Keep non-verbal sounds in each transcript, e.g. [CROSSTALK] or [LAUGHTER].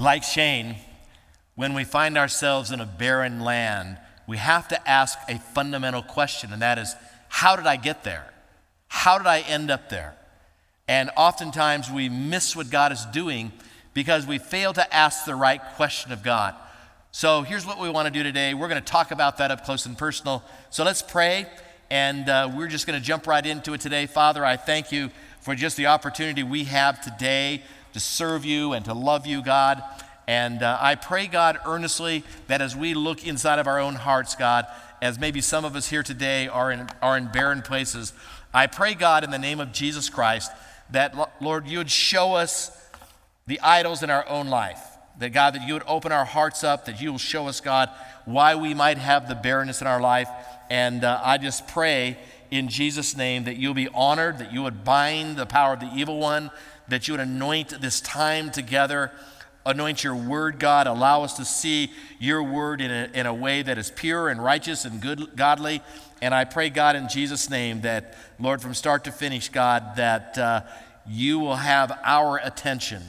Like Shane, when we find ourselves in a barren land, we have to ask a fundamental question, and that is how did I get there? How did I end up there? And oftentimes we miss what God is doing because we fail to ask the right question of God. So here's what we want to do today. We're going to talk about that up close and personal. So let's pray, and uh, we're just going to jump right into it today. Father, I thank you for just the opportunity we have today to serve you and to love you, God. And uh, I pray, God, earnestly that as we look inside of our own hearts, God, as maybe some of us here today are in, are in barren places, I pray, God, in the name of Jesus Christ, that, Lord, you would show us the idols in our own life. That, God, that you would open our hearts up, that you will show us, God, why we might have the barrenness in our life. And uh, I just pray in Jesus' name that you'll be honored, that you would bind the power of the evil one, that you would anoint this time together. Anoint your word, God. Allow us to see your word in a, in a way that is pure and righteous and good, godly. And I pray, God, in Jesus' name, that, Lord, from start to finish, God, that uh, you will have our attention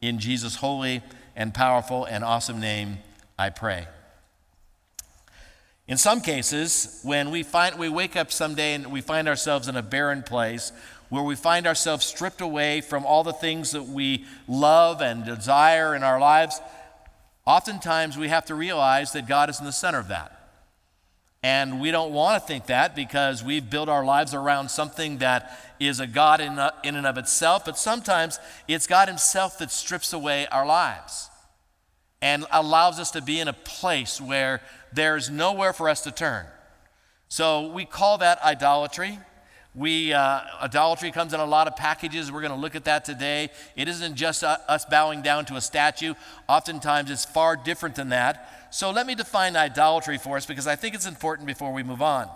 in Jesus' holy and powerful and awesome name, I pray. In some cases, when we, find, we wake up someday and we find ourselves in a barren place, where we find ourselves stripped away from all the things that we love and desire in our lives, oftentimes we have to realize that God is in the center of that. And we don't want to think that because we've built our lives around something that is a God in, uh, in and of itself, but sometimes it's God Himself that strips away our lives and allows us to be in a place where there's nowhere for us to turn. So we call that idolatry. We, uh, idolatry comes in a lot of packages. We're going to look at that today. It isn't just us bowing down to a statue, oftentimes, it's far different than that. So, let me define idolatry for us because I think it's important before we move on.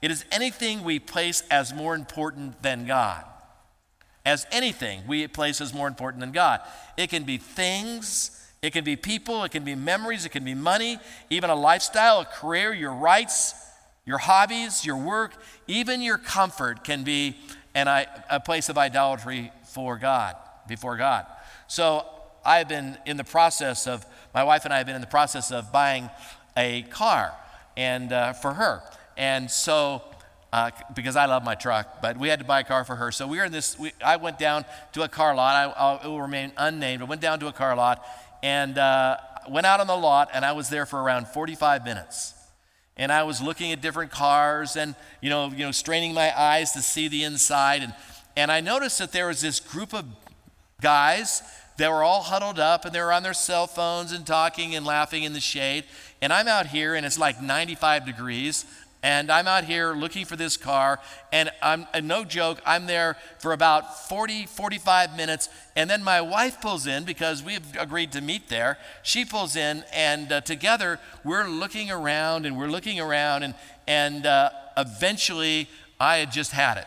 It is anything we place as more important than God. As anything we place as more important than God. It can be things, it can be people, it can be memories, it can be money, even a lifestyle, a career, your rights your hobbies, your work, even your comfort can be an, a place of idolatry for God, before God. So I've been in the process of, my wife and I have been in the process of buying a car and uh, for her. And so, uh, because I love my truck, but we had to buy a car for her. So we were in this, we, I went down to a car lot. I, I'll, it will remain unnamed. I went down to a car lot and uh, went out on the lot, and I was there for around 45 minutes and I was looking at different cars and you know, you know, straining my eyes to see the inside and and I noticed that there was this group of guys that were all huddled up and they were on their cell phones and talking and laughing in the shade. And I'm out here and it's like 95 degrees and I'm out here looking for this car, and I'm and no joke, I'm there for about 40, 45 minutes, and then my wife pulls in because we've agreed to meet there. She pulls in, and uh, together we're looking around and we're looking around, and and uh, eventually I had just had it.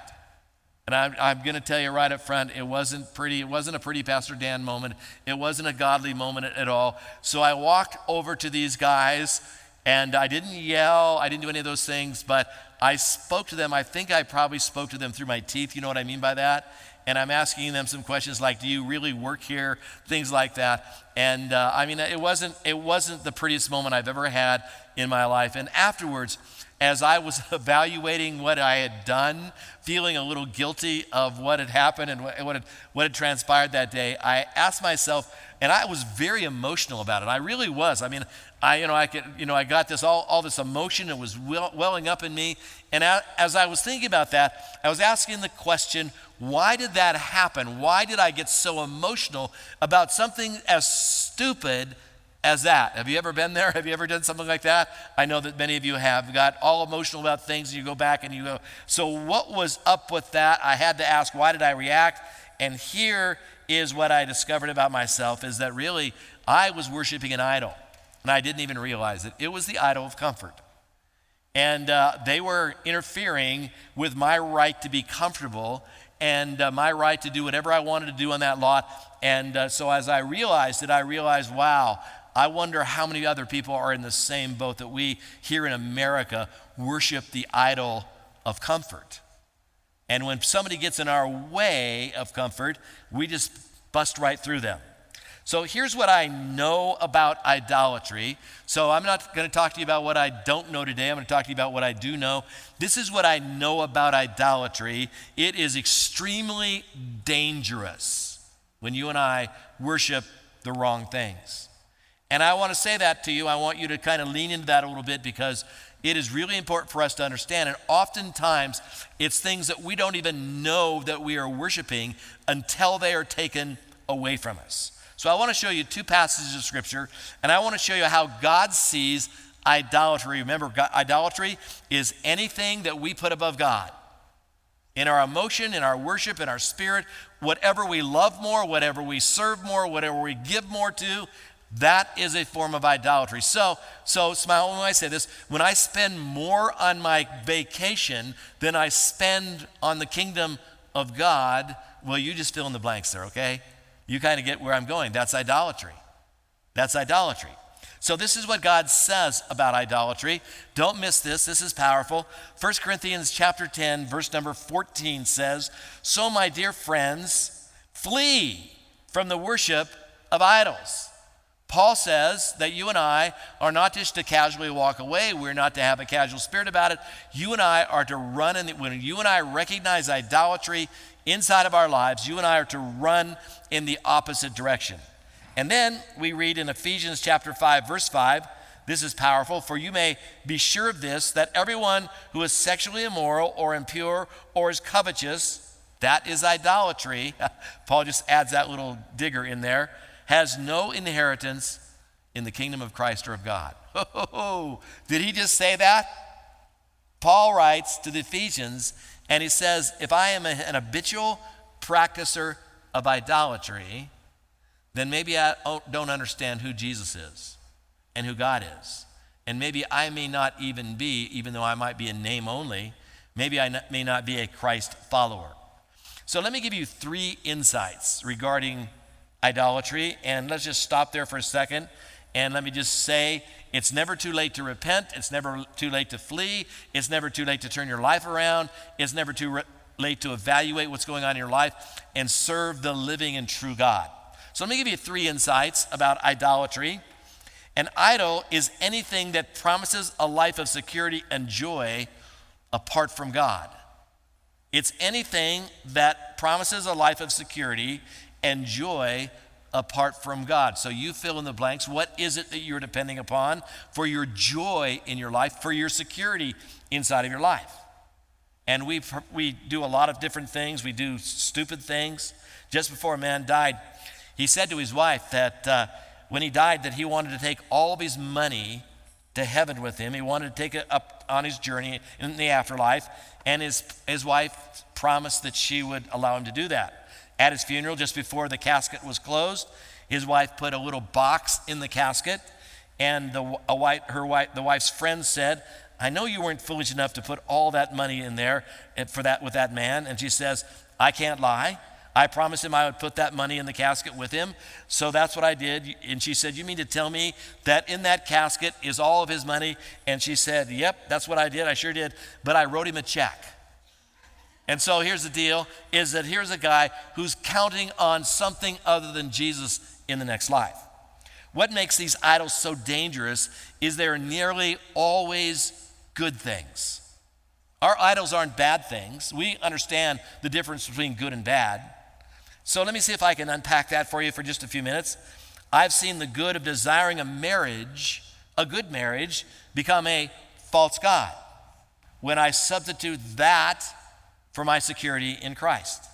And I'm, I'm going to tell you right up front, it wasn't pretty. It wasn't a pretty Pastor Dan moment. It wasn't a godly moment at all. So I walked over to these guys and I didn't yell, I didn't do any of those things, but I spoke to them. I think I probably spoke to them through my teeth. You know what I mean by that? And I'm asking them some questions like, "Do you really work here?" Things like that. And uh, I mean, it wasn't it wasn't the prettiest moment I've ever had in my life. And afterwards, as I was [LAUGHS] evaluating what I had done, feeling a little guilty of what had happened and what, what, had, what had transpired that day, I asked myself, and I was very emotional about it. I really was. I mean, I, you know, I could, you know, I got this all, all this emotion that was well, welling up in me. And as I was thinking about that, I was asking the question, why did that happen? Why did I get so emotional about something as stupid as that? Have you ever been there? [LAUGHS] Have you ever done something like that? I know that many of you have got all emotional about things and you go back and you go, so what was up with that? I had to ask, why did I react? And here is what I discovered about myself is that really I was worshiping an idol and I didn't even realize it. It was the idol of comfort. And uh, they were interfering with my right to be comfortable and uh, my right to do whatever I wanted to do on that lot. And uh, so as I realized it, I realized, wow, I wonder how many other people are in the same boat that we here in America worship the idol of comfort. And when somebody gets in our way of comfort, we just bust right through them. So here's what I know about idolatry. So I'm not going to talk to you about what I don't know today. I'm going to talk to you about what I do know. This is what I know about idolatry. It is extremely dangerous when you and I worship the wrong things. And I want to say that to you. I want you to kind of lean into that a little bit because it is really important for us to understand. And oftentimes, it's things that we don't even know that we are worshiping until they are taken away from us. So I want to show you two passages of scripture, and I want to show you how God sees idolatry. Remember, God, idolatry is anything that we put above God. In our emotion, in our worship, in our spirit, whatever we love more, whatever we serve more, whatever we give more to, that is a form of idolatry. So, so smile when I say this. When I spend more on my vacation than I spend on the kingdom of God, well, you just fill in the blanks there, okay? You kind of get where I'm going. That's idolatry. That's idolatry. So this is what God says about idolatry. Don't miss this. This is powerful. 1 Corinthians chapter 10 verse number 14 says, "So my dear friends, flee from the worship of idols." Paul says that you and I are not just to casually walk away. We're not to have a casual spirit about it. You and I are to run, and when you and I recognize idolatry inside of our lives, you and I are to run in the opposite direction. And then we read in Ephesians chapter 5, verse 5, this is powerful. For you may be sure of this, that everyone who is sexually immoral or impure or is covetous, that is idolatry. [LAUGHS] Paul just adds that little digger in there, has no inheritance in the kingdom of Christ or of God. [LAUGHS] Oh, did he just say that? Paul writes to the Ephesians, and he says, If I am an habitual practicer of idolatry, then maybe I don't understand who Jesus is and who God is. And maybe I may not even be, even though I might be in name only, maybe I may not be a Christ follower. So let me give you three insights regarding idolatry, and let's just stop there for a second. And let me just say it's never too late to repent. It's never too late to flee. It's never too late to turn your life around. It's never too re- late to evaluate what's going on in your life and serve the living and true God. So let me give you three insights about idolatry. An idol is anything that promises a life of security and joy apart from God. It's anything that promises a life of security and joy apart from God. So you fill in the blanks. What is it that you're depending upon for your joy in your life, for your security inside of your life? And we, we do a lot of different things. We do stupid things. Just before a man died, he said to his wife that uh, when he died, that he wanted to take all of his money to heaven with him. He wanted to take it up on his journey in the afterlife. And his, his wife promised that she would allow him to do that. At his funeral, just before the casket was closed, his wife put a little box in the casket. And the, a wife, her wife, the wife's friend said, I know you weren't foolish enough to put all that money in there for that with that man. And she says, I can't lie. I promised him I would put that money in the casket with him. So that's what I did. And she said, You mean to tell me that in that casket is all of his money? And she said, Yep, that's what I did. I sure did. But I wrote him a check. And so here's the deal is that here's a guy who's counting on something other than Jesus in the next life. What makes these idols so dangerous is they're nearly always good things. Our idols aren't bad things. We understand the difference between good and bad. So let me see if I can unpack that for you for just a few minutes. I've seen the good of desiring a marriage, a good marriage, become a false God when I substitute that for my security in Christ.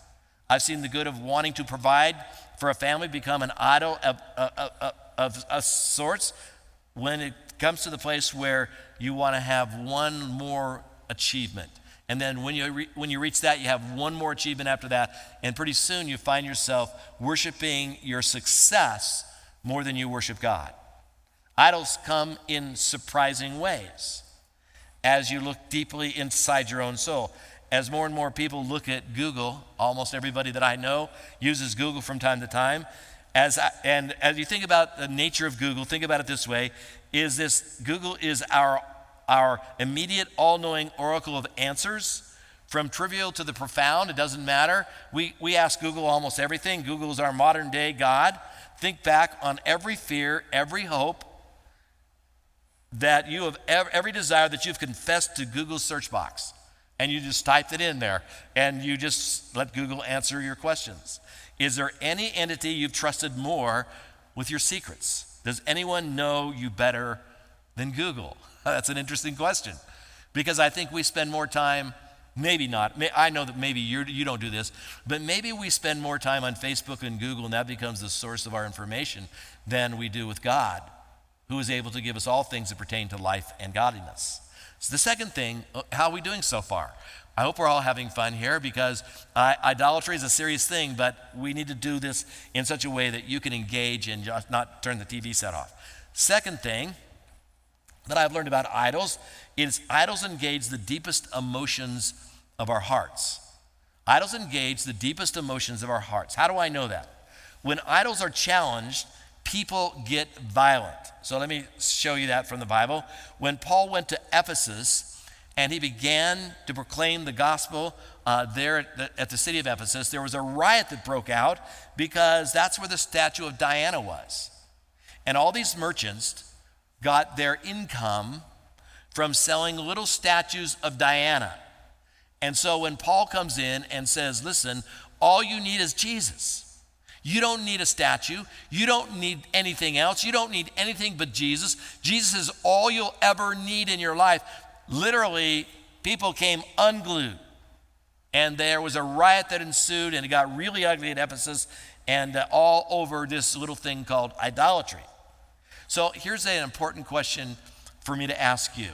I've seen the good of wanting to provide for a family become an idol of, of, of, of, of sorts when it comes to the place where you want to have one more achievement. And then when you, re- when you reach that, you have one more achievement after that. And pretty soon you find yourself worshiping your success more than you worship God. Idols come in surprising ways as you look deeply inside your own soul. As more and more people look at Google, almost everybody that I know uses Google from time to time. As I, and as you think about the nature of Google, think about it this way: is this Google is our our immediate, all knowing oracle of answers. From trivial to the profound, it doesn't matter. We, we ask Google almost everything. Google is our modern day God. Think back on every fear, every hope that you have, every desire that you've confessed to Google's search box. And you just typed it in there and you just let Google answer your questions. Is there any entity you've trusted more with your secrets? Does anyone know you better than Google? [LAUGHS] That's an interesting question because I think we spend more time, maybe not, I know that maybe you're, you do not do this, but maybe we spend more time on Facebook and Google and that becomes the source of our information than we do with God, who is able to give us all things that pertain to life and godliness. So the second thing, uh, how are we doing so far? I hope we're all having fun here because idolatry is a serious thing, but we need to do this in such a way that you can engage and just not turn the TV set off. Second thing that I've learned about idols is idols engage the deepest emotions of our hearts. Idols engage the deepest emotions of our hearts. How do I know that? When idols are challenged, people get violent. So let me show you that from the Bible. When Paul went to Ephesus, and he began to proclaim the gospel uh, there at the, at the city of Ephesus. There was a riot that broke out because that's where the statue of Diana was. And all these merchants got their income from selling little statues of Diana. And so when Paul comes in and says, Listen, all you need is Jesus. You don't need a statue. You don't need anything else. You don't need anything but Jesus. Jesus is all you'll ever need in your life literally, people came unglued. And there was a riot that ensued, and it got really ugly at Ephesus and uh, all over this little thing called idolatry. So here's an important question for me to ask you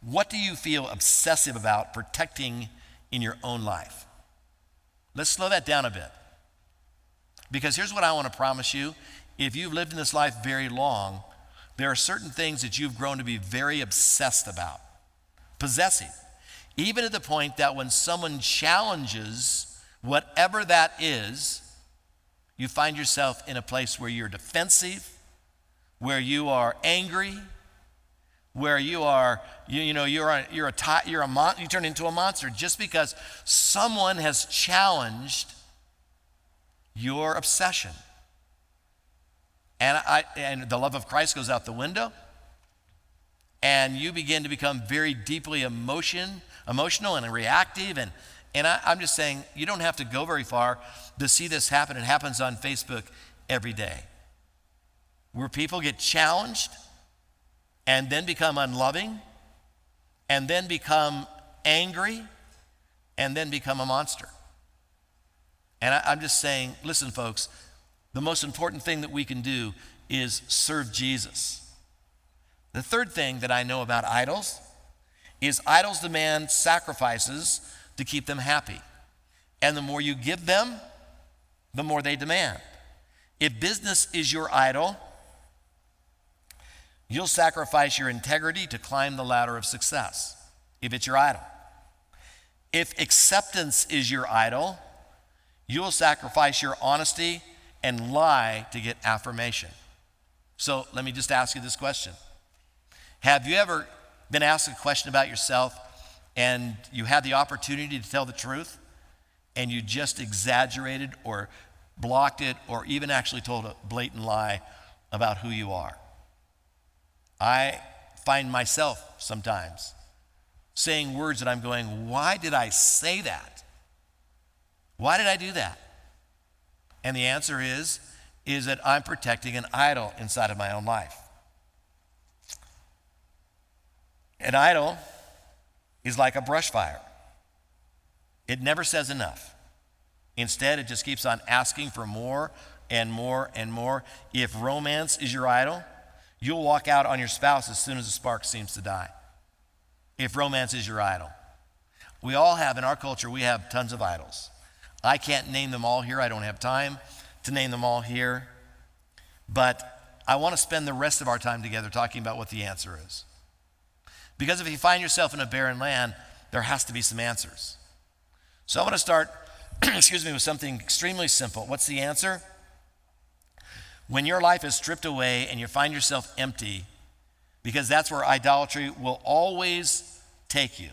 What do you feel obsessive about protecting in your own life? Let's slow that down a bit. Because here's what I want to promise you. If you've lived in this life very long, there are certain things that you've grown to be very obsessed about, possessive, even to the point that when someone challenges whatever that is, you find yourself in a place where you're defensive, where you are angry, where you are, you, you know, you're a, you're a, you're a mon- you turn into a monster just because someone has challenged your obsession. And, I, and the love of Christ goes out the window. And you begin to become very deeply emotion, emotional and reactive. And, and I, I'm just saying, you don't have to go very far to see this happen. It happens on Facebook every day. Where people get challenged and then become unloving and then become angry and then become a monster. And I, am just saying, listen, folks, the most important thing that we can do is serve Jesus. The third thing that I know about idols is idols demand sacrifices to keep them happy. And the more you give them, the more they demand. If business is your idol, you'll sacrifice your integrity to climb the ladder of success, if it's your idol. If acceptance is your idol, you'll sacrifice your honesty and lie to get affirmation. So let me just ask you this question Have you ever been asked a question about yourself and you had the opportunity to tell the truth and you just exaggerated or blocked it or even actually told a blatant lie about who you are? I find myself sometimes saying words that I'm going, why did I say that? Why did I do that? And the answer is, is that I'm protecting an idol inside of my own life. An idol is like a brush fire. It never says enough. Instead, it just keeps on asking for more and more and more. If romance is your idol, you'll walk out on your spouse as soon as the spark seems to die. If romance is your idol. We all have, in our culture, we have tons of idols. I can't name them all here. I don't have time to name them all here. But I want to spend the rest of our time together talking about what the answer is. Because if you find yourself in a barren land, there has to be some answers. So I want to start, [CLEARS THROAT] excuse me, with something extremely simple. What's the answer? When your life is stripped away and you find yourself empty, because that's where idolatry will always take you.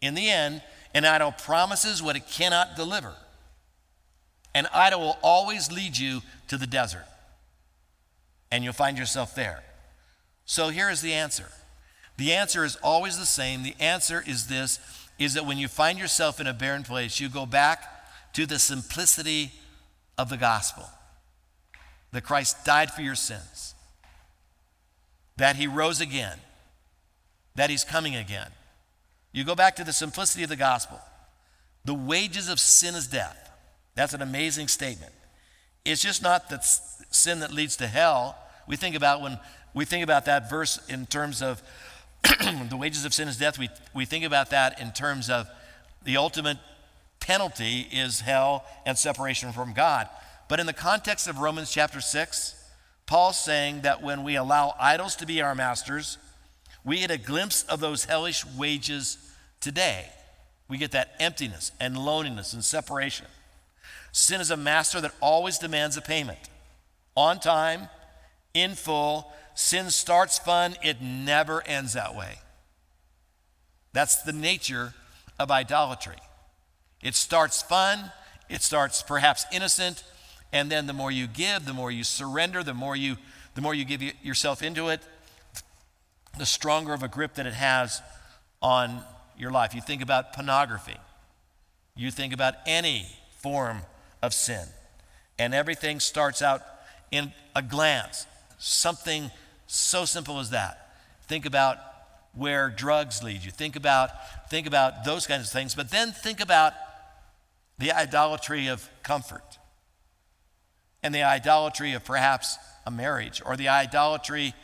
In the end, an idol promises what it cannot deliver. An idol will always lead you to the desert, and you'll find yourself there. So here is the answer. The answer is always the same. The answer is this is that when you find yourself in a barren place, you go back to the simplicity of the gospel. That Christ died for your sins. That he rose again. That he's coming again. You go back to the simplicity of the gospel. The wages of sin is death. That's an amazing statement. It's just not that sin that leads to hell. We think about when we think about that verse in terms of [CLEARS THROAT] the wages of sin is death. We, we think about that in terms of the ultimate penalty is hell and separation from God. But in the context of Romans chapter 6, Paul's saying that when we allow idols to be our masters, we get a glimpse of those hellish wages today. We get that emptiness and loneliness and separation. Sin is a master that always demands a payment on time, in full. Sin starts fun, it never ends that way. That's the nature of idolatry. It starts fun, it starts perhaps innocent, and then the more you give, the more you surrender, the more you the more you give yourself into it, the stronger of a grip that it has on your life. You think about pornography. You think about any form of sin. And everything starts out in a glance. Something so simple as that. Think about where drugs lead you. Think about, think about those kinds of things. But then think about the idolatry of comfort and the idolatry of perhaps a marriage or the idolatry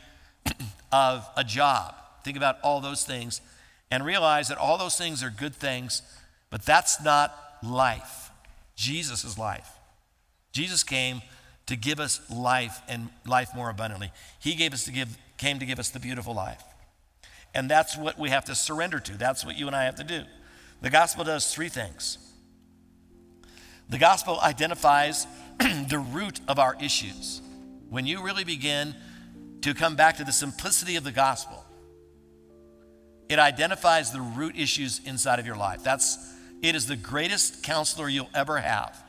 [CLEARS THROAT] of a job. Think about all those things and realize that all those things are good things, but that's not life. Jesus is life. Jesus came to give us life and life more abundantly. He gave us to give, came to give us the beautiful life. And that's what we have to surrender to. That's what you and I have to do. The gospel does three things. The gospel identifies [CLEARS THROAT] the root of our issues. When you really begin to come back to the simplicity of the gospel, it identifies the root issues inside of your life. That's it is the greatest counselor you'll ever have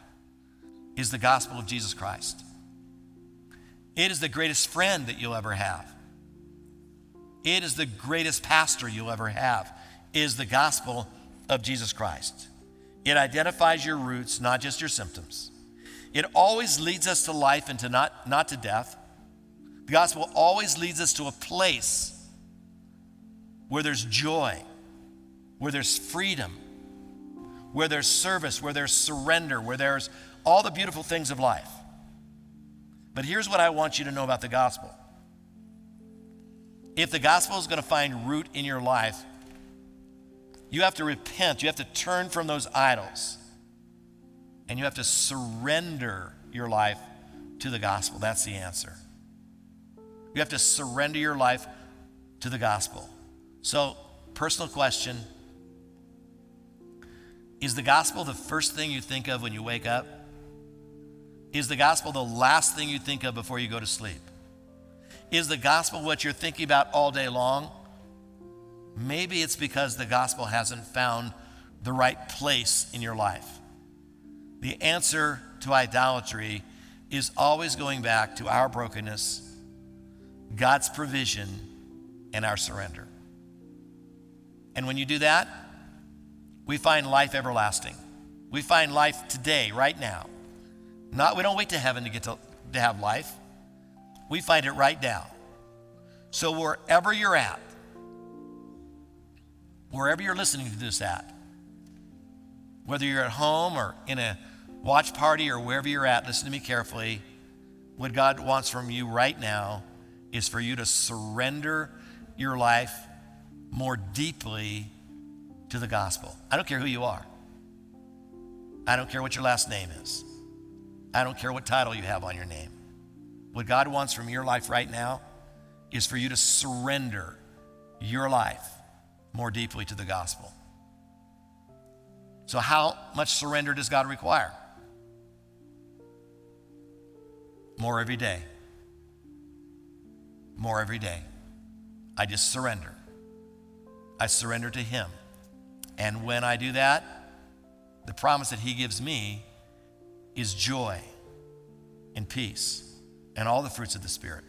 is the gospel of Jesus Christ. It is the greatest friend that you'll ever have. It is the greatest pastor you'll ever have, is the gospel of Jesus Christ. It identifies your roots, not just your symptoms. It always leads us to life and to not, not to death. The gospel always leads us to a place where there's joy, where there's freedom, where there's service, where there's surrender, where there's all the beautiful things of life. But here's what I want you to know about the gospel. If the gospel is going to find root in your life, you have to repent. You have to turn from those idols. And you have to surrender your life to the gospel. That's the answer. You have to surrender your life to the gospel. So, personal question Is the gospel the first thing you think of when you wake up? Is the gospel the last thing you think of before you go to sleep? Is the gospel what you're thinking about all day long? Maybe it's because the gospel hasn't found the right place in your life. The answer to idolatry is always going back to our brokenness, God's provision, and our surrender. And when you do that, we find life everlasting. We find life today, right now. Not, we don't wait to heaven to get to, to have life. We find it right now. So wherever you're at, wherever you're listening to this at, whether you're at home or in a watch party or wherever you're at, listen to me carefully. What God wants from you right now is for you to surrender your life more deeply to the gospel. I don't care who you are. I don't care what your last name is. I don't care what title you have on your name. What God wants from your life right now is for you to surrender your life more deeply to the gospel. So, how much surrender does God require? More every day. More every day. I just surrender. I surrender to Him. And when I do that, the promise that He gives me is joy and peace and all the fruits of the Spirit.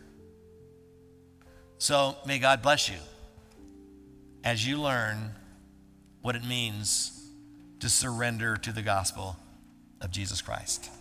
So may God bless you as you learn what it means to surrender to the gospel of Jesus Christ.